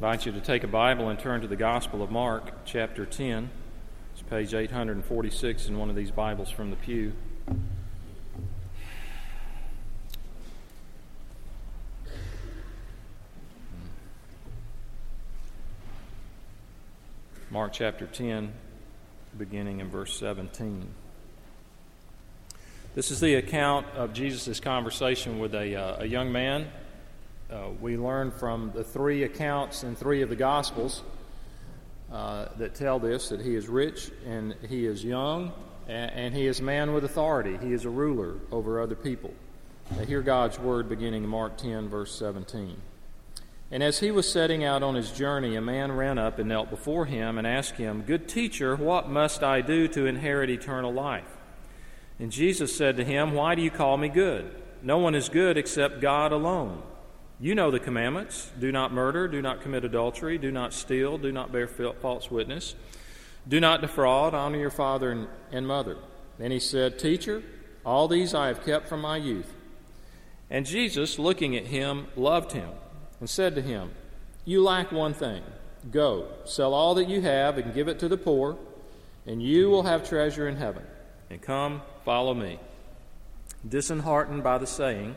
invite you to take a Bible and turn to the Gospel of Mark, chapter 10. It's page 846 in one of these Bibles from the pew. Mark chapter 10, beginning in verse 17. This is the account of Jesus' conversation with a, uh, a young man uh, we learn from the three accounts in three of the Gospels uh, that tell this that he is rich and he is young and, and, he is a man with authority. He is a ruler over other people. Now, hear God's word beginning in Mark 10, verse 17. And as he was setting out on his journey, a man ran up and knelt before him and asked him, Good teacher, what must I do to inherit eternal life? And Jesus said to him, Why do you call me good? No one is good except God alone. You know the commandments do not murder, do not commit adultery, do not steal, do not bear false witness, do not defraud, honor your father and, mother. Then he said, Teacher, all these I have kept from my youth. And Jesus, looking at him, loved him and said to him, You lack one thing. Go, sell all that you have and give it to the poor, and you will have treasure in heaven. And come, follow me. Disheartened by the saying,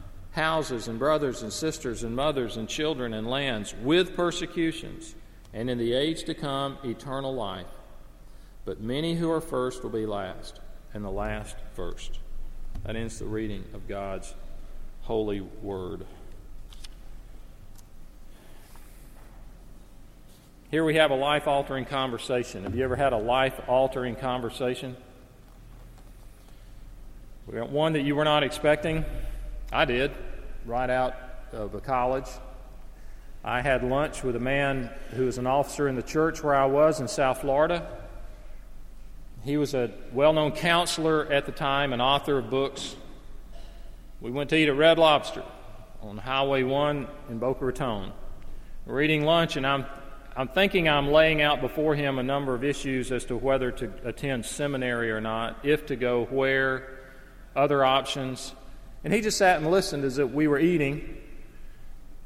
houses and brothers and sisters and mothers and children and lands with persecutions, and in the age to come, eternal life. But many who are first will be last, and the last first. That ends the reading of God's holy word. Here we have a life altering conversation. Have you ever had a life altering conversation? We got one that you were not expecting. I did, right out of a college. I had lunch with a man who was an officer in the church where I was in South Florida. He was a well known counselor at the time, an author of books. We went to eat at Red Lobster on Highway 1 in Boca Raton. We're eating lunch, and I'm, I'm thinking I'm laying out before him a number of issues as to whether to attend seminary or not, if to go where, other options. And he just sat and listened as if we were eating.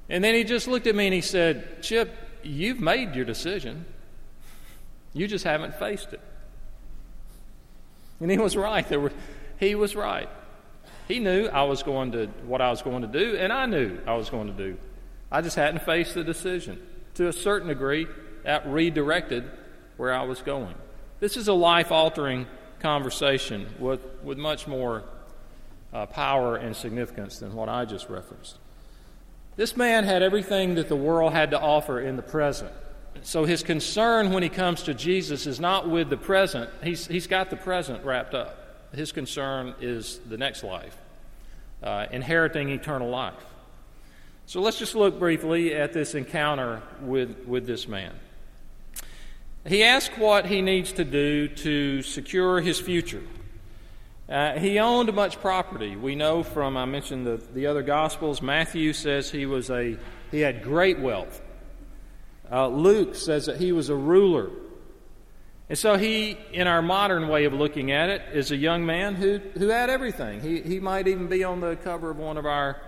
And then he just looked at me and he said, Chip, you've made your decision. You just haven't faced it. And he was right. There were, he was right. He knew I was going to what I was going to do, and I knew I was going to do. I just hadn't faced the decision. To a certain degree, that redirected where I was going. This is a life altering conversation with, with much more uh, power and significance than what I just referenced. This man had everything that the world had to offer in the present. So his concern when he comes to Jesus is not with the present, he's, he's got the present wrapped up. His concern is the next life, uh, inheriting eternal life. So let's just look briefly at this encounter with, with this man. He asks what he needs to do to secure his future. Uh, he owned much property. We know from I mentioned the, the other gospels. Matthew says he was a he had great wealth. Uh, Luke says that he was a ruler. And so he, in our modern way of looking at it, is a young man who, who had everything. He, he might even be on the cover of one of our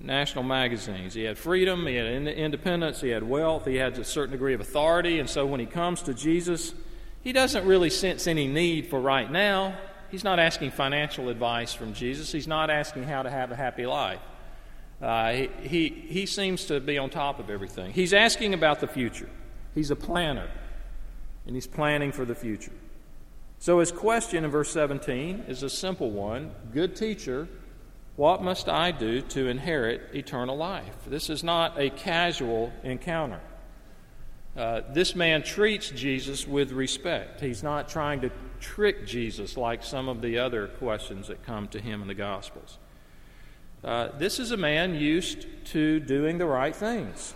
national magazines. He had freedom, he had independence, he had wealth, he had a certain degree of authority. And so when he comes to Jesus, he doesn't really sense any need for right now he's not asking financial advice from Jesus. He's not asking how to have a happy life. Uh, he, he, he seems to be on top of everything. He's asking about the future. He's a planner. and he's planning for the future. So his question in verse 17 is a simple one Good teacher, what must I do to inherit eternal life? This is not a casual encounter. Uh, this man treats Jesus with respect. He's not trying to trick Jesus like some of the other questions that come to him in the Gospels. Uh, this is a man used to doing the right things.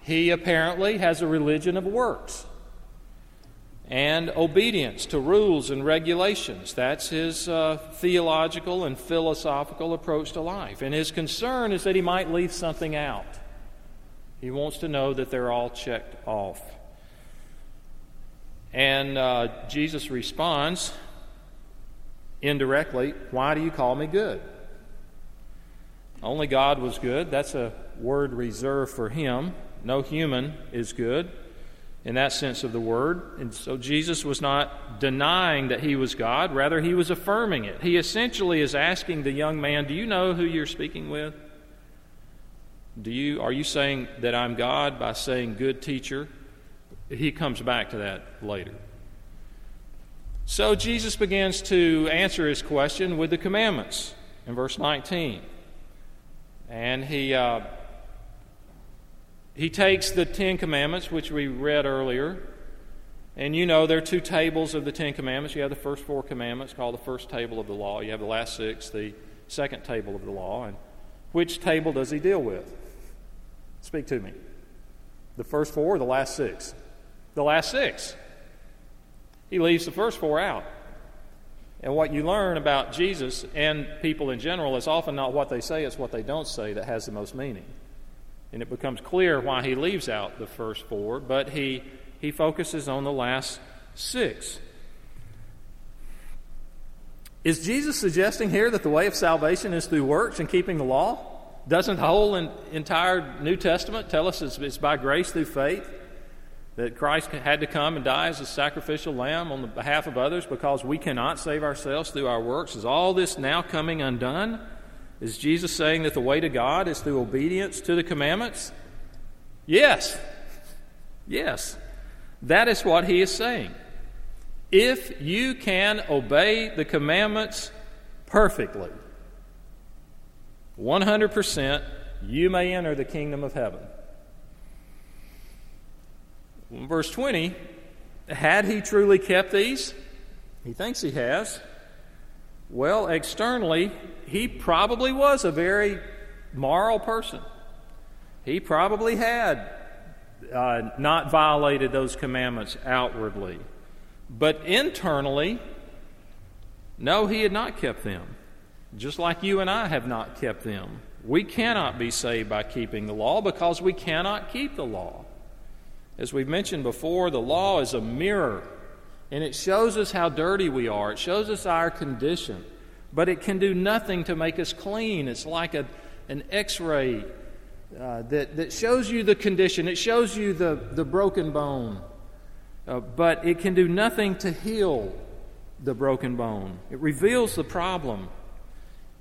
He apparently has a religion of works and obedience to rules and regulations. That's his uh, theological and philosophical approach to life. And his concern is that he might leave something out. He wants to know that they're all checked off. And uh, Jesus responds indirectly, Why do you call me good? Only God was good. That's a word reserved for him. No human is good in that sense of the word. And so Jesus was not denying that he was God, rather, he was affirming it. He essentially is asking the young man, Do you know who you're speaking with? Do you, are you saying that I'm God by saying good teacher? He comes back to that later. So Jesus begins to answer his question with the commandments in verse 19. And he, uh, he takes the Ten Commandments, which we read earlier, and you know there are two tables of the Ten Commandments. You have the first four commandments called the first table of the law. You have the last six, the second table of the law. And which table does he deal with? Speak to me. The first four or the last six? The last six. He leaves the first four out. And what you learn about Jesus and people in general is often not what they say, it's what they don't say that has the most meaning. And it becomes clear why he leaves out the first four, but he, he focuses on the last six. Is Jesus suggesting here that the way of salvation is through works and keeping the law? Doesn't the whole entire New Testament tell us it's, it's by grace through faith that Christ had to come and die as a sacrificial lamb on the behalf of others because we cannot save ourselves through our works? Is all this now coming undone? Is Jesus saying that the way to God is through obedience to the commandments? Yes. Yes. That is what he is saying. If you can obey the commandments perfectly, 100%, you may enter the kingdom of heaven. Verse 20 Had he truly kept these? He thinks he has. Well, externally, he probably was a very moral person. He probably had uh, not violated those commandments outwardly. But internally, no, he had not kept them just like you and I have not kept them. We cannot be saved by keeping the law because we cannot keep the law. As we've mentioned before, the law is a mirror, and it shows us how dirty we are, it shows us our condition, but it can do nothing to make us clean. It's like a, an x ray uh, that, that shows you the condition, it shows you the, the broken bone, uh, but it can do nothing to heal the broken bone. It reveals the problem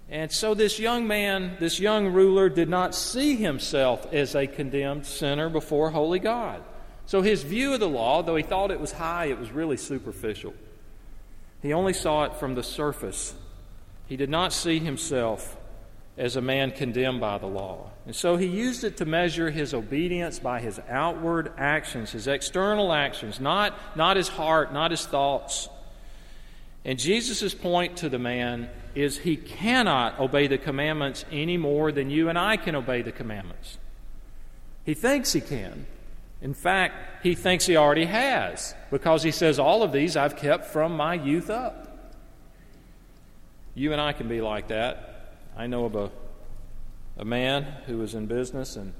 and so this young man, this young ruler, did not see himself as a condemned sinner before holy God. So his view of the law, though he thought it was high, it was really superficial. He only saw it from the surface. He did not see himself as a man condemned by the law. And so he used it to measure his obedience by his outward actions, his external actions, not, not his heart, not his thoughts. And Jesus' point to the man is he cannot obey the commandments any more than you and I can obey the commandments. He thinks he can. In fact, he thinks he already has because he says, All of these I've kept from my youth up. You and I can be like that. I know of a, a man who was in business, and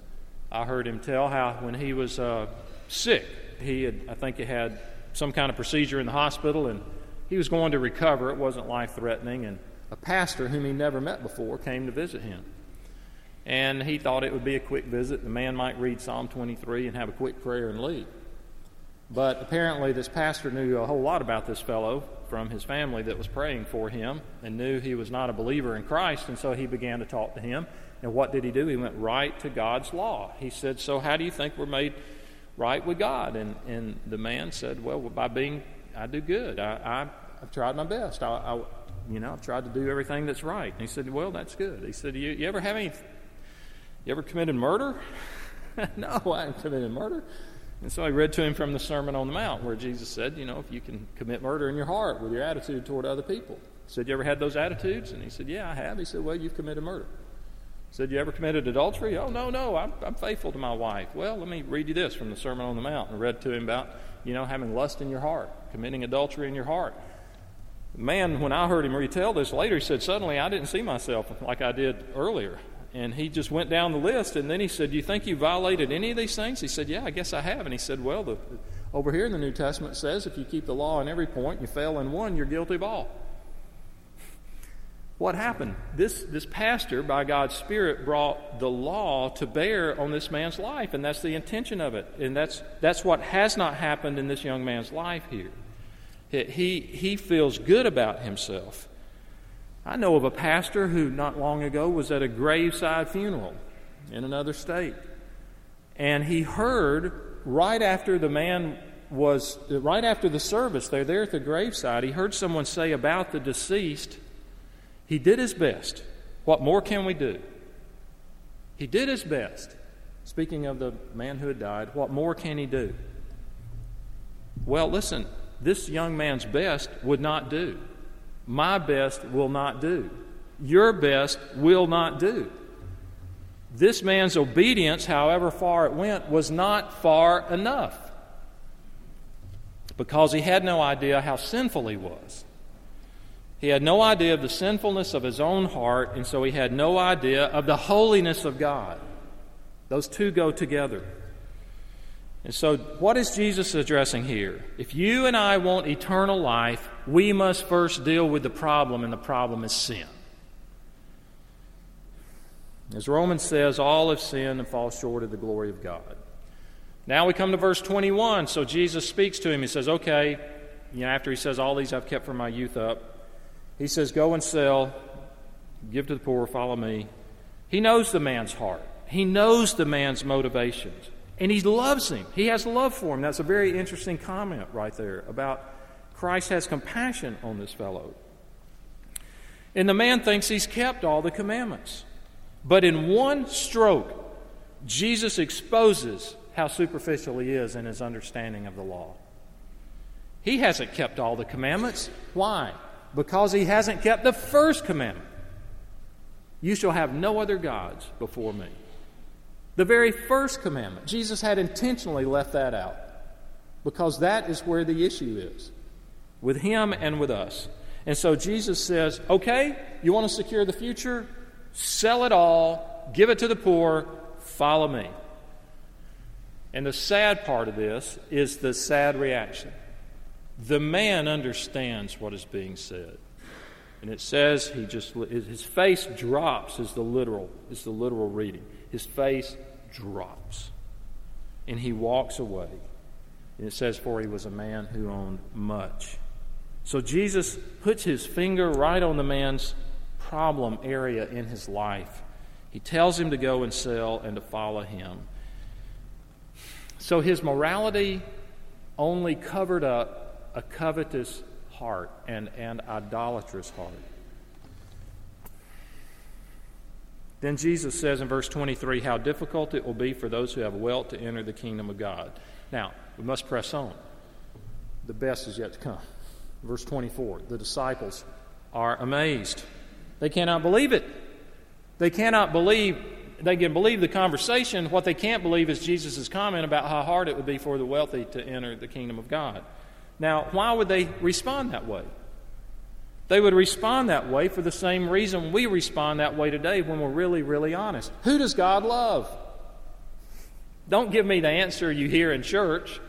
I heard him tell how when he was uh, sick, he had, I think he had some kind of procedure in the hospital, and he was going to recover. It wasn't life threatening, and a pastor whom he never met before came to visit him. And he thought it would be a quick visit. The man might read Psalm 23 and have a quick prayer and leave. But apparently, this pastor knew a whole lot about this fellow from his family that was praying for him and knew he was not a believer in Christ. And so he began to talk to him. And what did he do? He went right to God's law. He said, So, how do you think we're made right with God. And, and the man said, Well, by being, I do good. I, I, have tried my best. I, I, you know, I've tried to do everything that's right. And he said, Well, that's good. He said, You, you ever have any, you ever committed murder? no, I haven't committed murder. And so I read to him from the Sermon on the Mount where Jesus said, You know, if you can commit murder in your heart with your attitude toward other people. He said, You ever had those attitudes? And he said, Yeah, I have. He said, Well, you've committed murder. Said, You ever committed adultery? Oh, no, no, I'm, I'm faithful to my wife. Well, let me read you this from the Sermon on the Mount. And read to him about, you know, having lust in your heart, committing adultery in your heart. Man, when I heard him retell this later, he said, Suddenly I didn't see myself like I did earlier. And he just went down the list, and then he said, Do you think you violated any of these things? He said, Yeah, I guess I have. And he said, Well, the, over here in the New Testament says if you keep the law in every point, you fail in one, you're guilty of all what happened? This, this pastor, by God's Spirit, brought the law to bear on this man's life, and that's the intention of it. And that's, that's what has not happened in this young man's life here. He, he feels good about himself. I know of a pastor who not long ago was at a graveside funeral in another state. And he heard right after the man was, right after the service, they're there at the graveside, he heard someone say about the deceased, he did his best. What more can we do? He did his best. Speaking of the man who had died, what more can he do? Well, listen, this young man's best would not do. My best will not do. Your best will not do. This man's obedience, however far it went, was not far enough because he had no idea how sinful he was. He had no idea of the sinfulness of his own heart, and so he had no idea of the holiness of God. Those two go together. And so, what is Jesus addressing here? If you and I want eternal life, we must first deal with the problem, and the problem is sin. As Romans says, all have sinned and fall short of the glory of God. Now we come to verse 21. So Jesus speaks to him. He says, Okay, you know, after he says, All these I've kept from my youth up, he says, Go and sell, give to the poor, follow me. He knows the man's heart, he knows the man's motivations, and he loves him. He has love for him. That's a very interesting comment right there about Christ has compassion on this fellow. And the man thinks he's kept all the commandments. But in one stroke, Jesus exposes how superficial he is in his understanding of the law. He hasn't kept all the commandments. Why? because he hasn't kept the first commandment You shall have no other gods before me. The very first commandment. Jesus had intentionally left that out because that is where the issue is with him and with us. And so Jesus says, okay, you want to secure the future? Sell it all, give it to the poor, follow me. And the sad part of this is the sad reaction. The man understands what is being said. And it says he just his face drops is the literal is the literal reading. His face drops. And he walks away. And it says for he was a man who owned much. So Jesus puts his finger right on the man's problem area in his life. He tells him to go and sell and to follow him. So his morality only covered up a covetous heart and an idolatrous heart. Then Jesus says in verse 23 how difficult it will be for those who have wealth to enter the kingdom of God. Now, we must press on. The best is yet to come. Verse 24 the disciples are amazed. They cannot believe it. They cannot believe, they can believe the conversation. What they can't believe is Jesus' comment about how hard it would be for the wealthy to enter the kingdom of God. Now, why would they respond that way? They would respond that way for the same reason we respond that way today when we're really, really honest. Who does God love? Don't give me the answer you hear in church.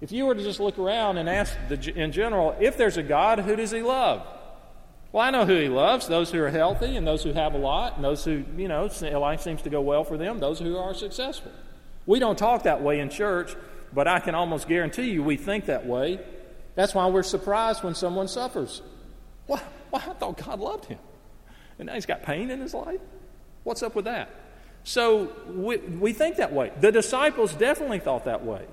If you were to just look around and ask the, in general, if there's a God, who does He love? Well, I know who He loves those who are healthy and those who have a lot, and those who, you know, life seems to go well for them, those who are successful. We don't talk that way in church but I can almost guarantee you we think that way. That's why we're surprised when someone suffers. Well, I thought God loved him. And now he's got pain in his life? What's up with that? So we, we think that way. The disciples definitely thought that way.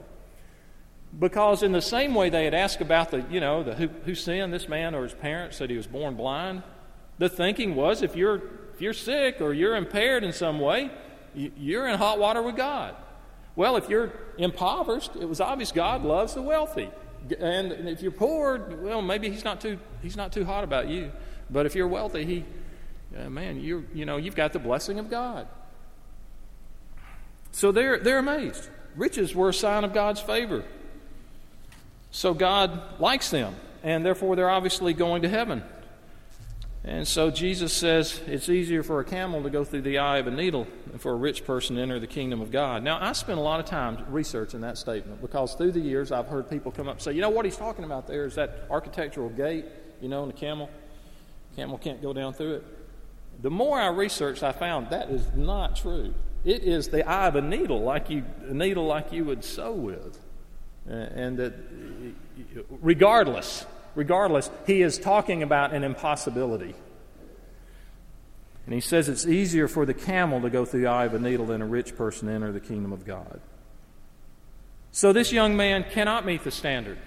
Because in the same way they had asked about the, you know, the who, who sinned, this man or his parents, that he was born blind, the thinking was if you're, if you're sick or you're impaired in some way, you're in hot water with God. Well, if you're impoverished, it was obvious God loves the wealthy. And if you're poor, well, maybe he's not too, he's not too hot about you. But if you're wealthy, he, uh, man, you you know, you've got the blessing of God. So they're, they're amazed. Riches were a sign of God's favor. So God likes them, and therefore they're obviously going to heaven. And so Jesus says it's easier for a camel to go through the eye of a needle than for a rich person to enter the kingdom of God. Now, I spent a lot of time researching that statement because through the years I've heard people come up and say, you know, what he's talking about there is that architectural gate, you know, and the camel. Camel can't go down through it. The more I researched, I found that is not true. It is the eye of a needle, like you, a needle like you would sew with. And that, regardless, regardless, he is talking about an impossibility. And he says it's easier for the camel to go through the eye of a needle than a rich person to enter the kingdom of God. So this young man cannot meet the standard.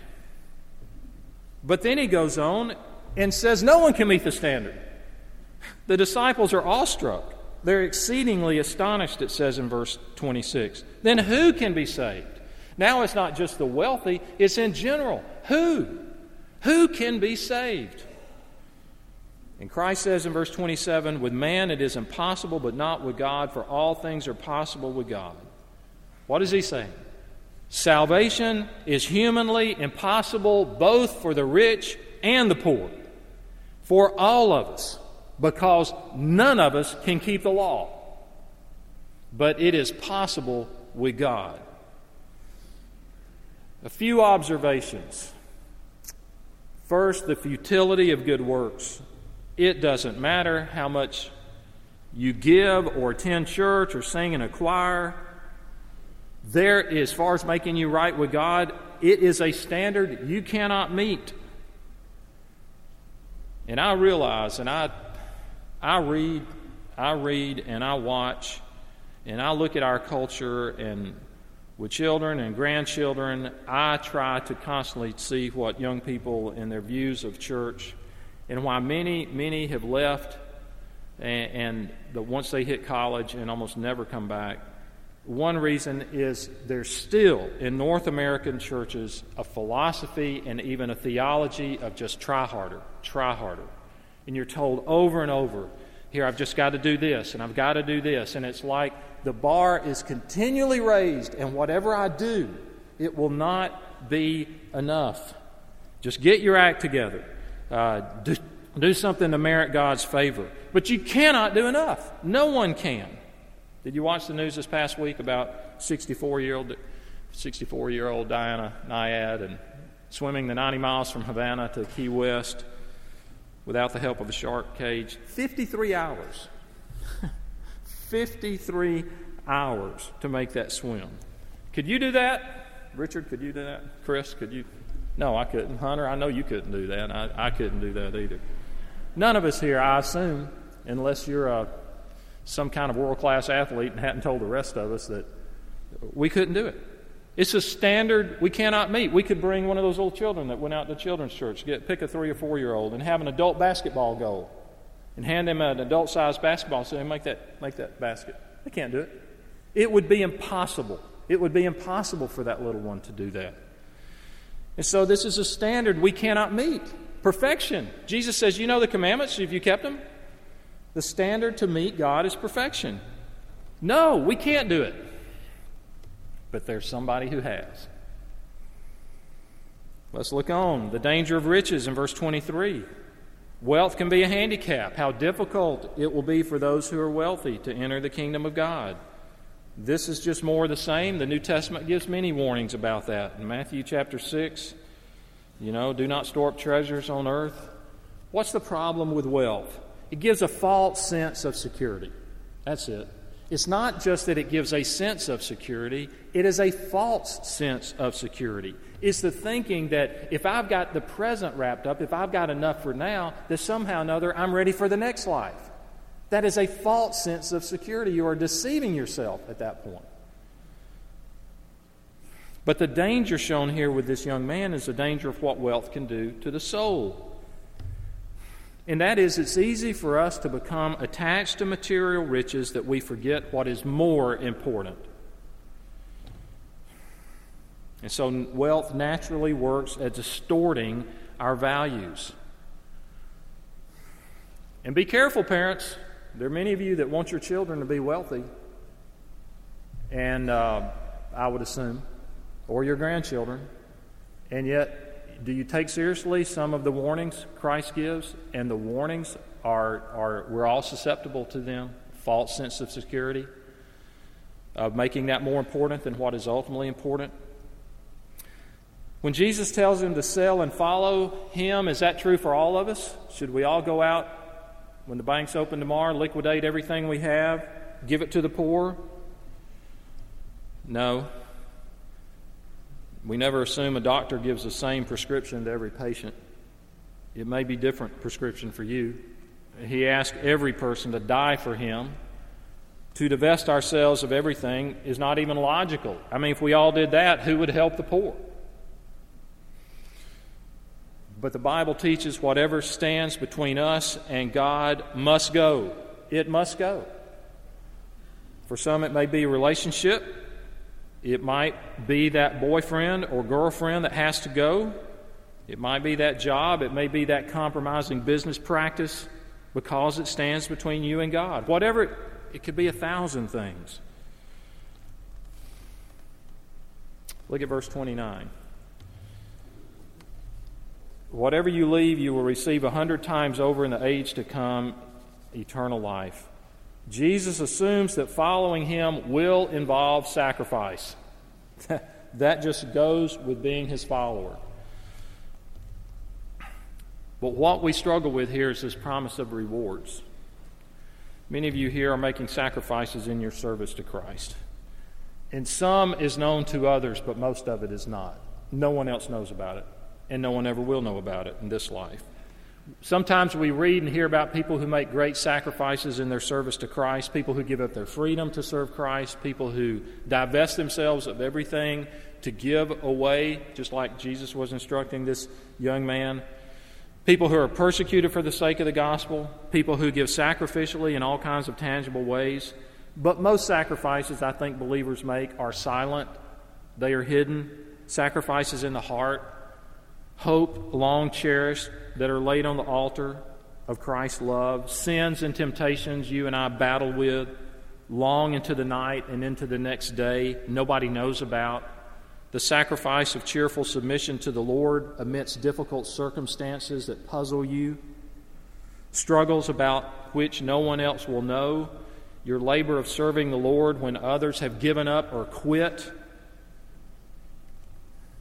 But then he goes on and says no one can meet the standard. The disciples are awestruck. They're exceedingly astonished, it says in verse 26. Then who can be saved? Now it's not just the wealthy, it's in general. Who? Who can be saved? And Christ says in verse 27 With man it is impossible, but not with God, for all things are possible with God. What is he saying? Salvation is humanly impossible both for the rich and the poor, for all of us, because none of us can keep the law. But it is possible with God. A few observations. First, the futility of good works. It doesn't matter how much you give or attend church or sing in a choir. There, as far as making you right with God, it is a standard you cannot meet. And I realize, and I, I read, I read, and I watch, and I look at our culture and with children and grandchildren, I try to constantly see what young people and their views of church and why many, many have left and, and the, once they hit college and almost never come back. One reason is there's still in North American churches a philosophy and even a theology of just try harder, try harder. And you're told over and over, here, I've just got to do this and I've got to do this. And it's like the bar is continually raised, and whatever I do, it will not be enough. Just get your act together. Uh, do, do something to merit God's favor. But you cannot do enough. No one can. Did you watch the news this past week about 64 year old 64 year old Diana Nyad and swimming the 90 miles from Havana to Key West without the help of a shark cage? 53 hours. 53 hours to make that swim. Could you do that? Richard, could you do that? Chris, could you? No, I couldn't. Hunter, I know you couldn't do that. I, I couldn't do that either. None of us here, I assume, unless you're a, some kind of world class athlete and hadn't told the rest of us that we couldn't do it. It's a standard we cannot meet. We could bring one of those little children that went out to children's church, get pick a three or four year old, and have an adult basketball goal and hand them an adult sized basketball and say, make that, make that basket. They can't do it. It would be impossible. It would be impossible for that little one to do that. And so this is a standard we cannot meet. Perfection. Jesus says, You know the commandments, have you kept them? The standard to meet God is perfection. No, we can't do it. But there's somebody who has. Let's look on. The danger of riches in verse 23. Wealth can be a handicap. How difficult it will be for those who are wealthy to enter the kingdom of God. This is just more of the same. The New Testament gives many warnings about that. In Matthew chapter 6, you know, do not store up treasures on earth. What's the problem with wealth? It gives a false sense of security. That's it. It's not just that it gives a sense of security, it is a false sense of security. It's the thinking that if I've got the present wrapped up, if I've got enough for now, that somehow or another I'm ready for the next life. That is a false sense of security. You are deceiving yourself at that point. But the danger shown here with this young man is the danger of what wealth can do to the soul. And that is, it's easy for us to become attached to material riches that we forget what is more important. And so wealth naturally works at distorting our values. And be careful, parents. There are many of you that want your children to be wealthy, and uh, I would assume, or your grandchildren. And yet, do you take seriously some of the warnings Christ gives? And the warnings are, are we're all susceptible to them false sense of security, of making that more important than what is ultimately important. When Jesus tells him to sell and follow him, is that true for all of us? Should we all go out when the bank's open tomorrow, liquidate everything we have, give it to the poor? No. We never assume a doctor gives the same prescription to every patient. It may be different prescription for you. He asked every person to die for him. To divest ourselves of everything is not even logical. I mean, if we all did that, who would help the poor? But the Bible teaches whatever stands between us and God must go. It must go. For some, it may be a relationship. It might be that boyfriend or girlfriend that has to go. It might be that job. It may be that compromising business practice because it stands between you and God. Whatever, it, it could be a thousand things. Look at verse 29. Whatever you leave, you will receive a hundred times over in the age to come eternal life. Jesus assumes that following him will involve sacrifice. that just goes with being his follower. But what we struggle with here is this promise of rewards. Many of you here are making sacrifices in your service to Christ. And some is known to others, but most of it is not. No one else knows about it and no one ever will know about it in this life. Sometimes we read and hear about people who make great sacrifices in their service to Christ, people who give up their freedom to serve Christ, people who divest themselves of everything to give away, just like Jesus was instructing this young man. People who are persecuted for the sake of the gospel, people who give sacrificially in all kinds of tangible ways. But most sacrifices I think believers make are silent, they are hidden. Sacrifices in the heart, hope long cherished that are laid on the altar of Christ's love, sins and temptations you and I battle with long into the night and into the next day, nobody knows about, the sacrifice of cheerful submission to the Lord amidst difficult circumstances that puzzle you, struggles about which no one else will know, your labor of serving the Lord when others have given up or quit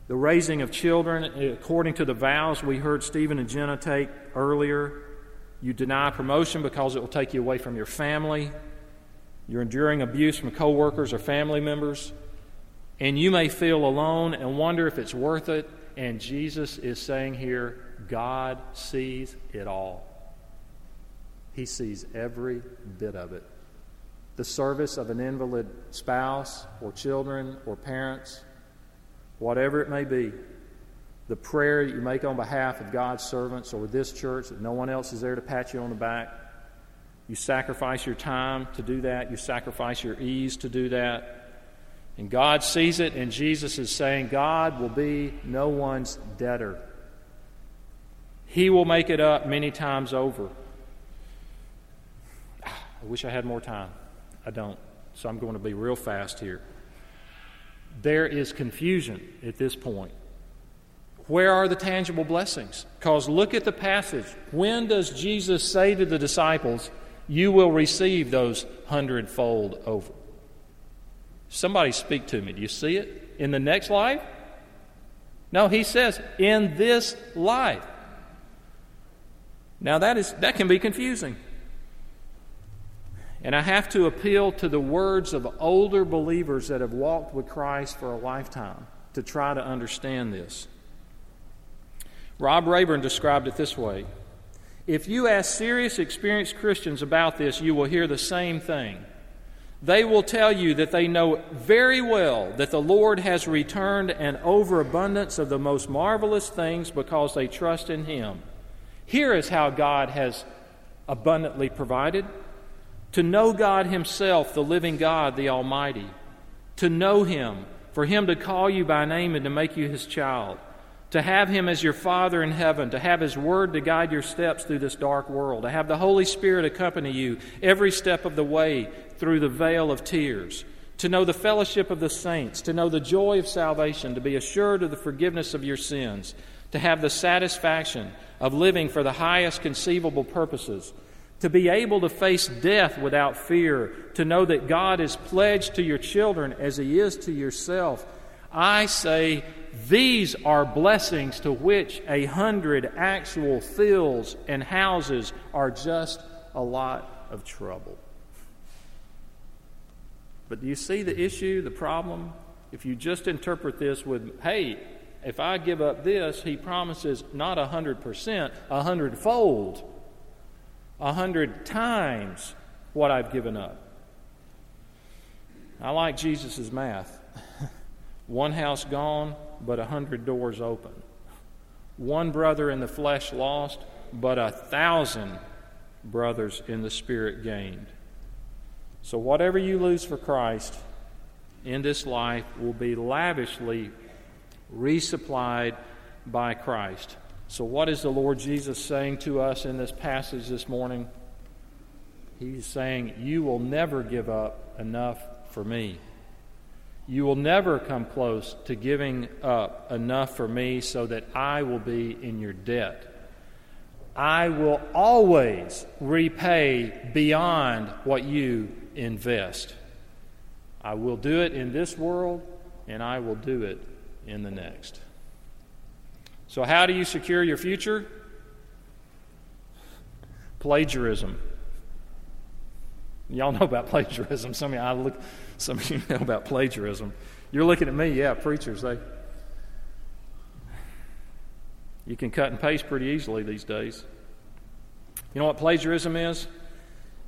the raising of children, eh, according to the vows we heard Stephen and Jenna take earlier, you deny promotion because it will take you away from your family. You're enduring abuse from coworkers or family members. And you may feel alone and wonder if it's worth it. And Jesus is saying here, God sees it all. He sees every bit of it. The service of an invalid spouse or children or parents, whatever it may be, the prayer that you make on behalf of God's servants or this church that no one else is there to pat you on the back. You sacrifice your time to do that. You sacrifice your ease to do that. And God sees it, and Jesus is saying, God will be no one's debtor. He will make it up many times over. I wish I had more time. I don't. So I'm going to be real fast here there is confusion at this point. Where are the tangible blessings? Because look at the passage. When does Jesus say to the disciples, You will receive those hundredfold over? Somebody speak to me. Do you see it? In the next life? No, he says, In this life. Now that is that can be confusing. And I have to appeal to the words of older believers that have walked with Christ for a lifetime to try to understand this. Rob Rayburn described it this way If you ask serious, experienced Christians about this, you will hear the same thing. They will tell you that they know very well that the Lord has returned an overabundance of the most marvelous things because they trust in Him. Here is how God has abundantly provided to know God Himself, the living God, the Almighty, to know Him, for Him to call you by name and to make you His child, to have Him as your Father in heaven, to have His Word to guide your steps through this dark world, to have the Holy Spirit accompany you every step of the way through the vale of tears, to know the fellowship of the saints, to know the joy of salvation, to be assured of the forgiveness of your sins, to have the satisfaction of living for the highest conceivable purposes, to be able to face death without fear, to know that God is pledged to your children as He is to yourself. I say these are blessings to which a hundred actual fields and houses are just a lot of trouble. But do you see the issue, the problem? If you just interpret this with, hey, if I give up this, he promises not a hundred percent, a hundredfold, a hundred times what I've given up. I like Jesus' math. One house gone, but a hundred doors open. One brother in the flesh lost, but a thousand brothers in the spirit gained. So, whatever you lose for Christ in this life will be lavishly resupplied by Christ. So, what is the Lord Jesus saying to us in this passage this morning? He's saying, You will never give up enough for me. You will never come close to giving up enough for me so that I will be in your debt. I will always repay beyond what you invest. I will do it in this world, and I will do it in the next. So, how do you secure your future? Plagiarism. Y'all know about plagiarism. Some of you, I look, some of you know about plagiarism. You're looking at me, yeah, preachers. They, you can cut and paste pretty easily these days. You know what plagiarism is?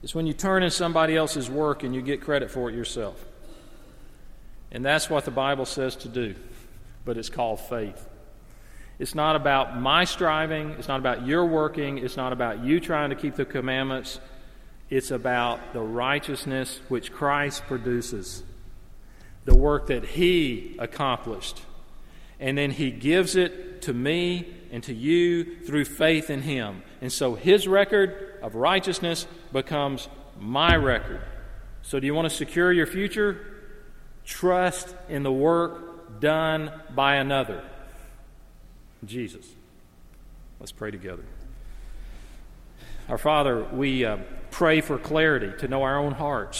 It's when you turn in somebody else's work and you get credit for it yourself. And that's what the Bible says to do, but it's called faith. It's not about my striving, it's not about your working, it's not about you trying to keep the commandments. It's about the righteousness which Christ produces, the work that He accomplished. And then He gives it to me and to you through faith in Him. And so His record of righteousness becomes my record. So, do you want to secure your future? Trust in the work done by another Jesus. Let's pray together. Our Father, we uh, pray for clarity to know our own hearts.